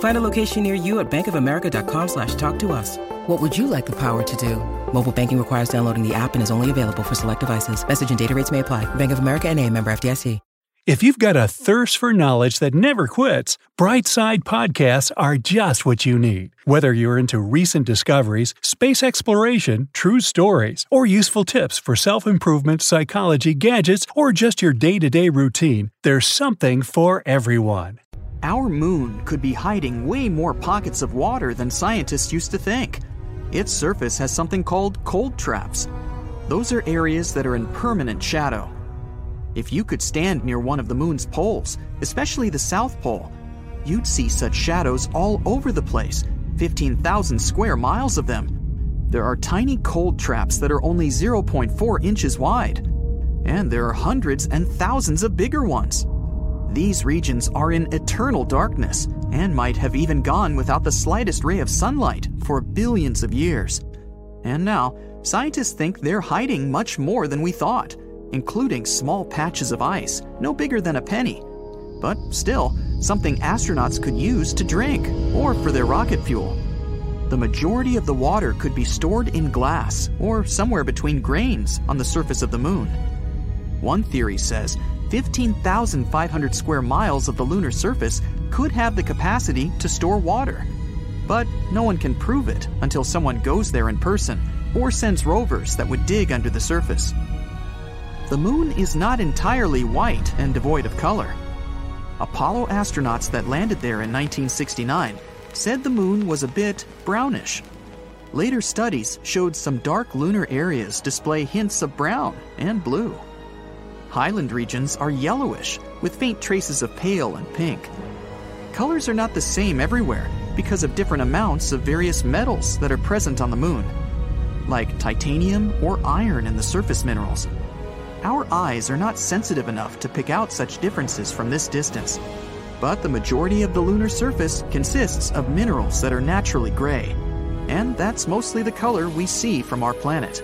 Find a location near you at bankofamerica.com slash talk to us. What would you like the power to do? Mobile banking requires downloading the app and is only available for select devices. Message and data rates may apply. Bank of America and a member FDIC. If you've got a thirst for knowledge that never quits, Brightside Podcasts are just what you need. Whether you're into recent discoveries, space exploration, true stories, or useful tips for self-improvement, psychology, gadgets, or just your day-to-day routine, there's something for everyone. Our moon could be hiding way more pockets of water than scientists used to think. Its surface has something called cold traps. Those are areas that are in permanent shadow. If you could stand near one of the moon's poles, especially the South Pole, you'd see such shadows all over the place 15,000 square miles of them. There are tiny cold traps that are only 0.4 inches wide, and there are hundreds and thousands of bigger ones. These regions are in eternal darkness and might have even gone without the slightest ray of sunlight for billions of years. And now, scientists think they're hiding much more than we thought including small patches of ice, no bigger than a penny. But still, something astronauts could use to drink or for their rocket fuel. The majority of the water could be stored in glass or somewhere between grains on the surface of the moon. One theory says 15,500 square miles of the lunar surface could have the capacity to store water. But no one can prove it until someone goes there in person or sends rovers that would dig under the surface the moon is not entirely white and devoid of color. Apollo astronauts that landed there in 1969 said the moon was a bit brownish. Later studies showed some dark lunar areas display hints of brown and blue. Highland regions are yellowish with faint traces of pale and pink. Colors are not the same everywhere because of different amounts of various metals that are present on the moon, like titanium or iron in the surface minerals. Our eyes are not sensitive enough to pick out such differences from this distance. But the majority of the lunar surface consists of minerals that are naturally gray, and that's mostly the color we see from our planet.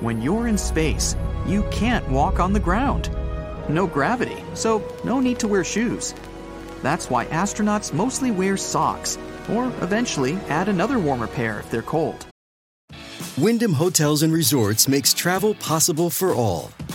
When you're in space, you can't walk on the ground. No gravity, so no need to wear shoes. That's why astronauts mostly wear socks, or eventually add another warmer pair if they're cold. Wyndham Hotels and Resorts makes travel possible for all.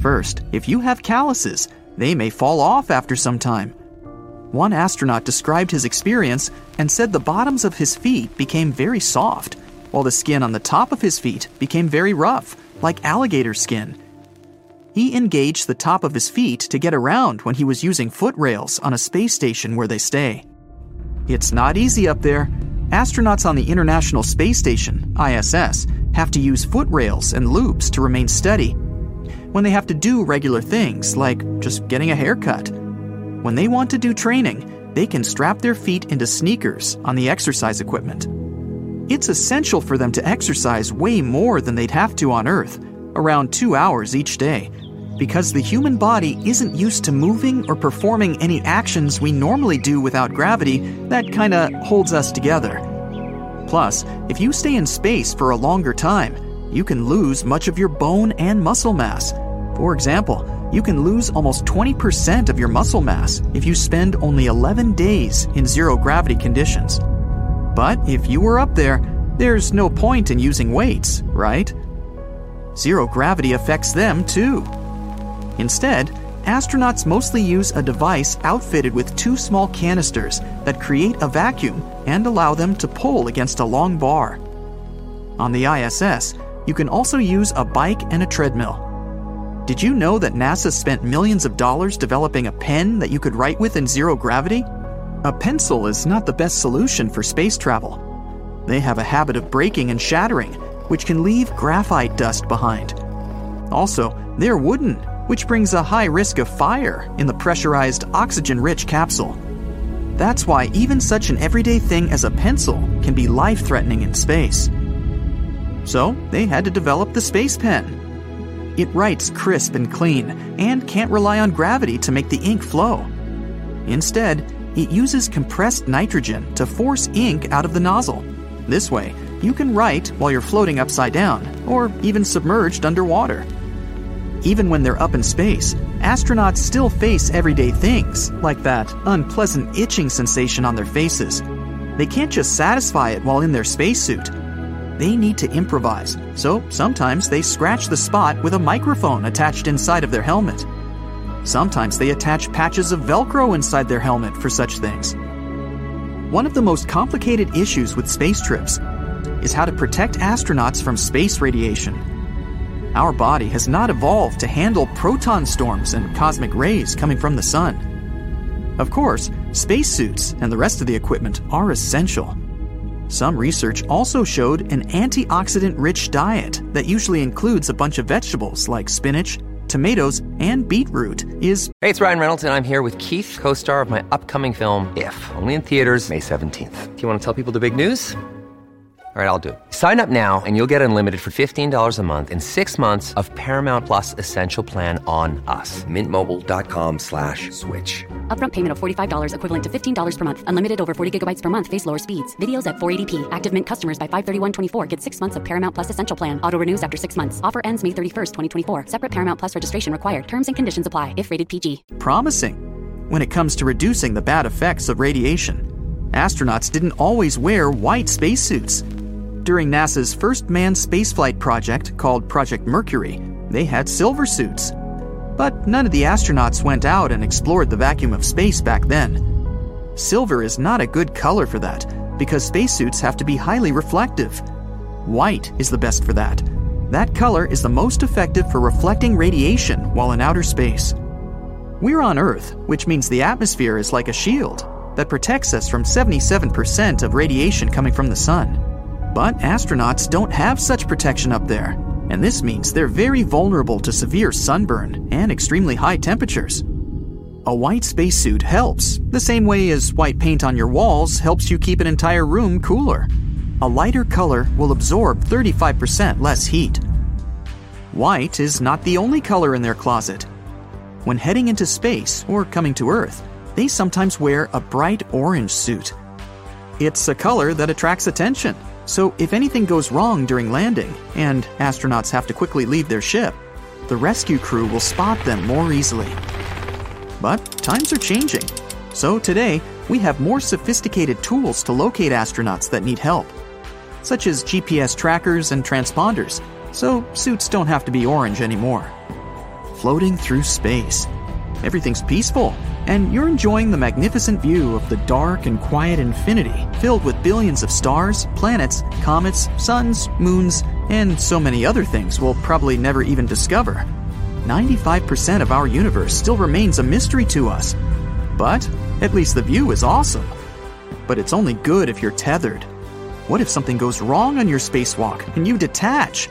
First, if you have calluses, they may fall off after some time. One astronaut described his experience and said the bottoms of his feet became very soft, while the skin on the top of his feet became very rough, like alligator skin. He engaged the top of his feet to get around when he was using foot rails on a space station where they stay. It's not easy up there, Astronauts on the International Space Station, ISS, have to use foot rails and loops to remain steady. When they have to do regular things, like just getting a haircut. When they want to do training, they can strap their feet into sneakers on the exercise equipment. It's essential for them to exercise way more than they'd have to on Earth, around two hours each day, because the human body isn't used to moving or performing any actions we normally do without gravity that kinda holds us together. Plus, if you stay in space for a longer time, you can lose much of your bone and muscle mass. For example, you can lose almost 20% of your muscle mass if you spend only 11 days in zero gravity conditions. But if you were up there, there's no point in using weights, right? Zero gravity affects them too. Instead, astronauts mostly use a device outfitted with two small canisters that create a vacuum and allow them to pull against a long bar. On the ISS, you can also use a bike and a treadmill. Did you know that NASA spent millions of dollars developing a pen that you could write with in zero gravity? A pencil is not the best solution for space travel. They have a habit of breaking and shattering, which can leave graphite dust behind. Also, they're wooden, which brings a high risk of fire in the pressurized, oxygen rich capsule. That's why even such an everyday thing as a pencil can be life threatening in space. So, they had to develop the space pen. It writes crisp and clean and can't rely on gravity to make the ink flow. Instead, it uses compressed nitrogen to force ink out of the nozzle. This way, you can write while you're floating upside down or even submerged underwater. Even when they're up in space, astronauts still face everyday things, like that unpleasant itching sensation on their faces. They can't just satisfy it while in their spacesuit. They need to improvise, so sometimes they scratch the spot with a microphone attached inside of their helmet. Sometimes they attach patches of Velcro inside their helmet for such things. One of the most complicated issues with space trips is how to protect astronauts from space radiation. Our body has not evolved to handle proton storms and cosmic rays coming from the sun. Of course, spacesuits and the rest of the equipment are essential. Some research also showed an antioxidant rich diet that usually includes a bunch of vegetables like spinach, tomatoes, and beetroot is. Hey, it's Ryan Reynolds, and I'm here with Keith, co star of my upcoming film, If, only in theaters, May 17th. Do you want to tell people the big news? All right, I'll do it. Sign up now and you'll get unlimited for $15 a month in six months of Paramount Plus Essential Plan on us. Mintmobile.com slash switch. Upfront payment of $45 equivalent to $15 per month. Unlimited over 40 gigabytes per month. Face lower speeds. Videos at 480p. Active Mint customers by 531.24 get six months of Paramount Plus Essential Plan. Auto renews after six months. Offer ends May 31st, 2024. Separate Paramount Plus registration required. Terms and conditions apply if rated PG. promising when it comes to reducing the bad effects of radiation. Astronauts didn't always wear white spacesuits. During NASA's first manned spaceflight project, called Project Mercury, they had silver suits. But none of the astronauts went out and explored the vacuum of space back then. Silver is not a good color for that, because spacesuits have to be highly reflective. White is the best for that. That color is the most effective for reflecting radiation while in outer space. We're on Earth, which means the atmosphere is like a shield that protects us from 77% of radiation coming from the sun. But astronauts don't have such protection up there, and this means they're very vulnerable to severe sunburn and extremely high temperatures. A white spacesuit helps, the same way as white paint on your walls helps you keep an entire room cooler. A lighter color will absorb 35% less heat. White is not the only color in their closet. When heading into space or coming to Earth, they sometimes wear a bright orange suit. It's a color that attracts attention, so if anything goes wrong during landing and astronauts have to quickly leave their ship, the rescue crew will spot them more easily. But times are changing, so today we have more sophisticated tools to locate astronauts that need help, such as GPS trackers and transponders, so suits don't have to be orange anymore floating through space. Everything's peaceful, and you're enjoying the magnificent view of the dark and quiet infinity filled with billions of stars, planets, comets, suns, moons, and so many other things we'll probably never even discover. 95% of our universe still remains a mystery to us. But at least the view is awesome. But it's only good if you're tethered. What if something goes wrong on your spacewalk and you detach?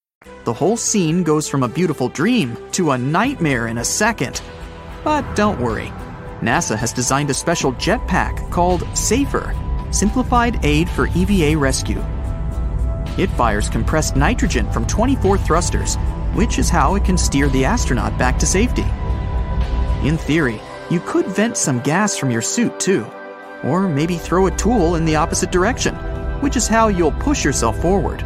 The whole scene goes from a beautiful dream to a nightmare in a second. But don't worry. NASA has designed a special jetpack called SAFER, Simplified Aid for EVA Rescue. It fires compressed nitrogen from 24 thrusters, which is how it can steer the astronaut back to safety. In theory, you could vent some gas from your suit too, or maybe throw a tool in the opposite direction, which is how you'll push yourself forward.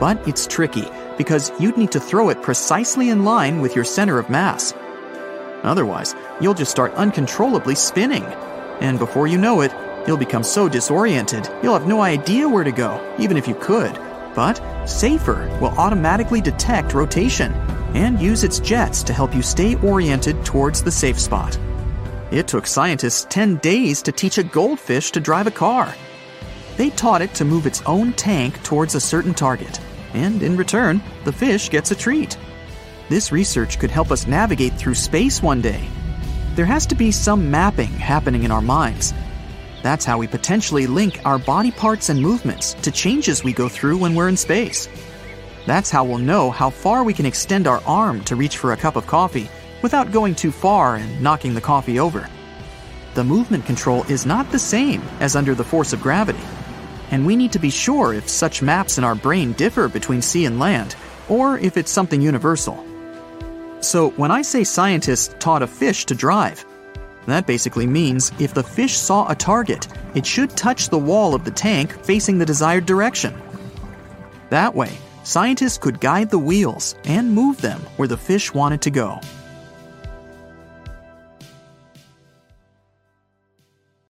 But it's tricky because you'd need to throw it precisely in line with your center of mass. Otherwise, you'll just start uncontrollably spinning, and before you know it, you'll become so disoriented you'll have no idea where to go, even if you could. But SAFER will automatically detect rotation and use its jets to help you stay oriented towards the safe spot. It took scientists 10 days to teach a goldfish to drive a car. They taught it to move its own tank towards a certain target, and in return, the fish gets a treat. This research could help us navigate through space one day. There has to be some mapping happening in our minds. That's how we potentially link our body parts and movements to changes we go through when we're in space. That's how we'll know how far we can extend our arm to reach for a cup of coffee without going too far and knocking the coffee over. The movement control is not the same as under the force of gravity, and we need to be sure if such maps in our brain differ between sea and land, or if it's something universal. So, when I say scientists taught a fish to drive, that basically means if the fish saw a target, it should touch the wall of the tank facing the desired direction. That way, scientists could guide the wheels and move them where the fish wanted to go.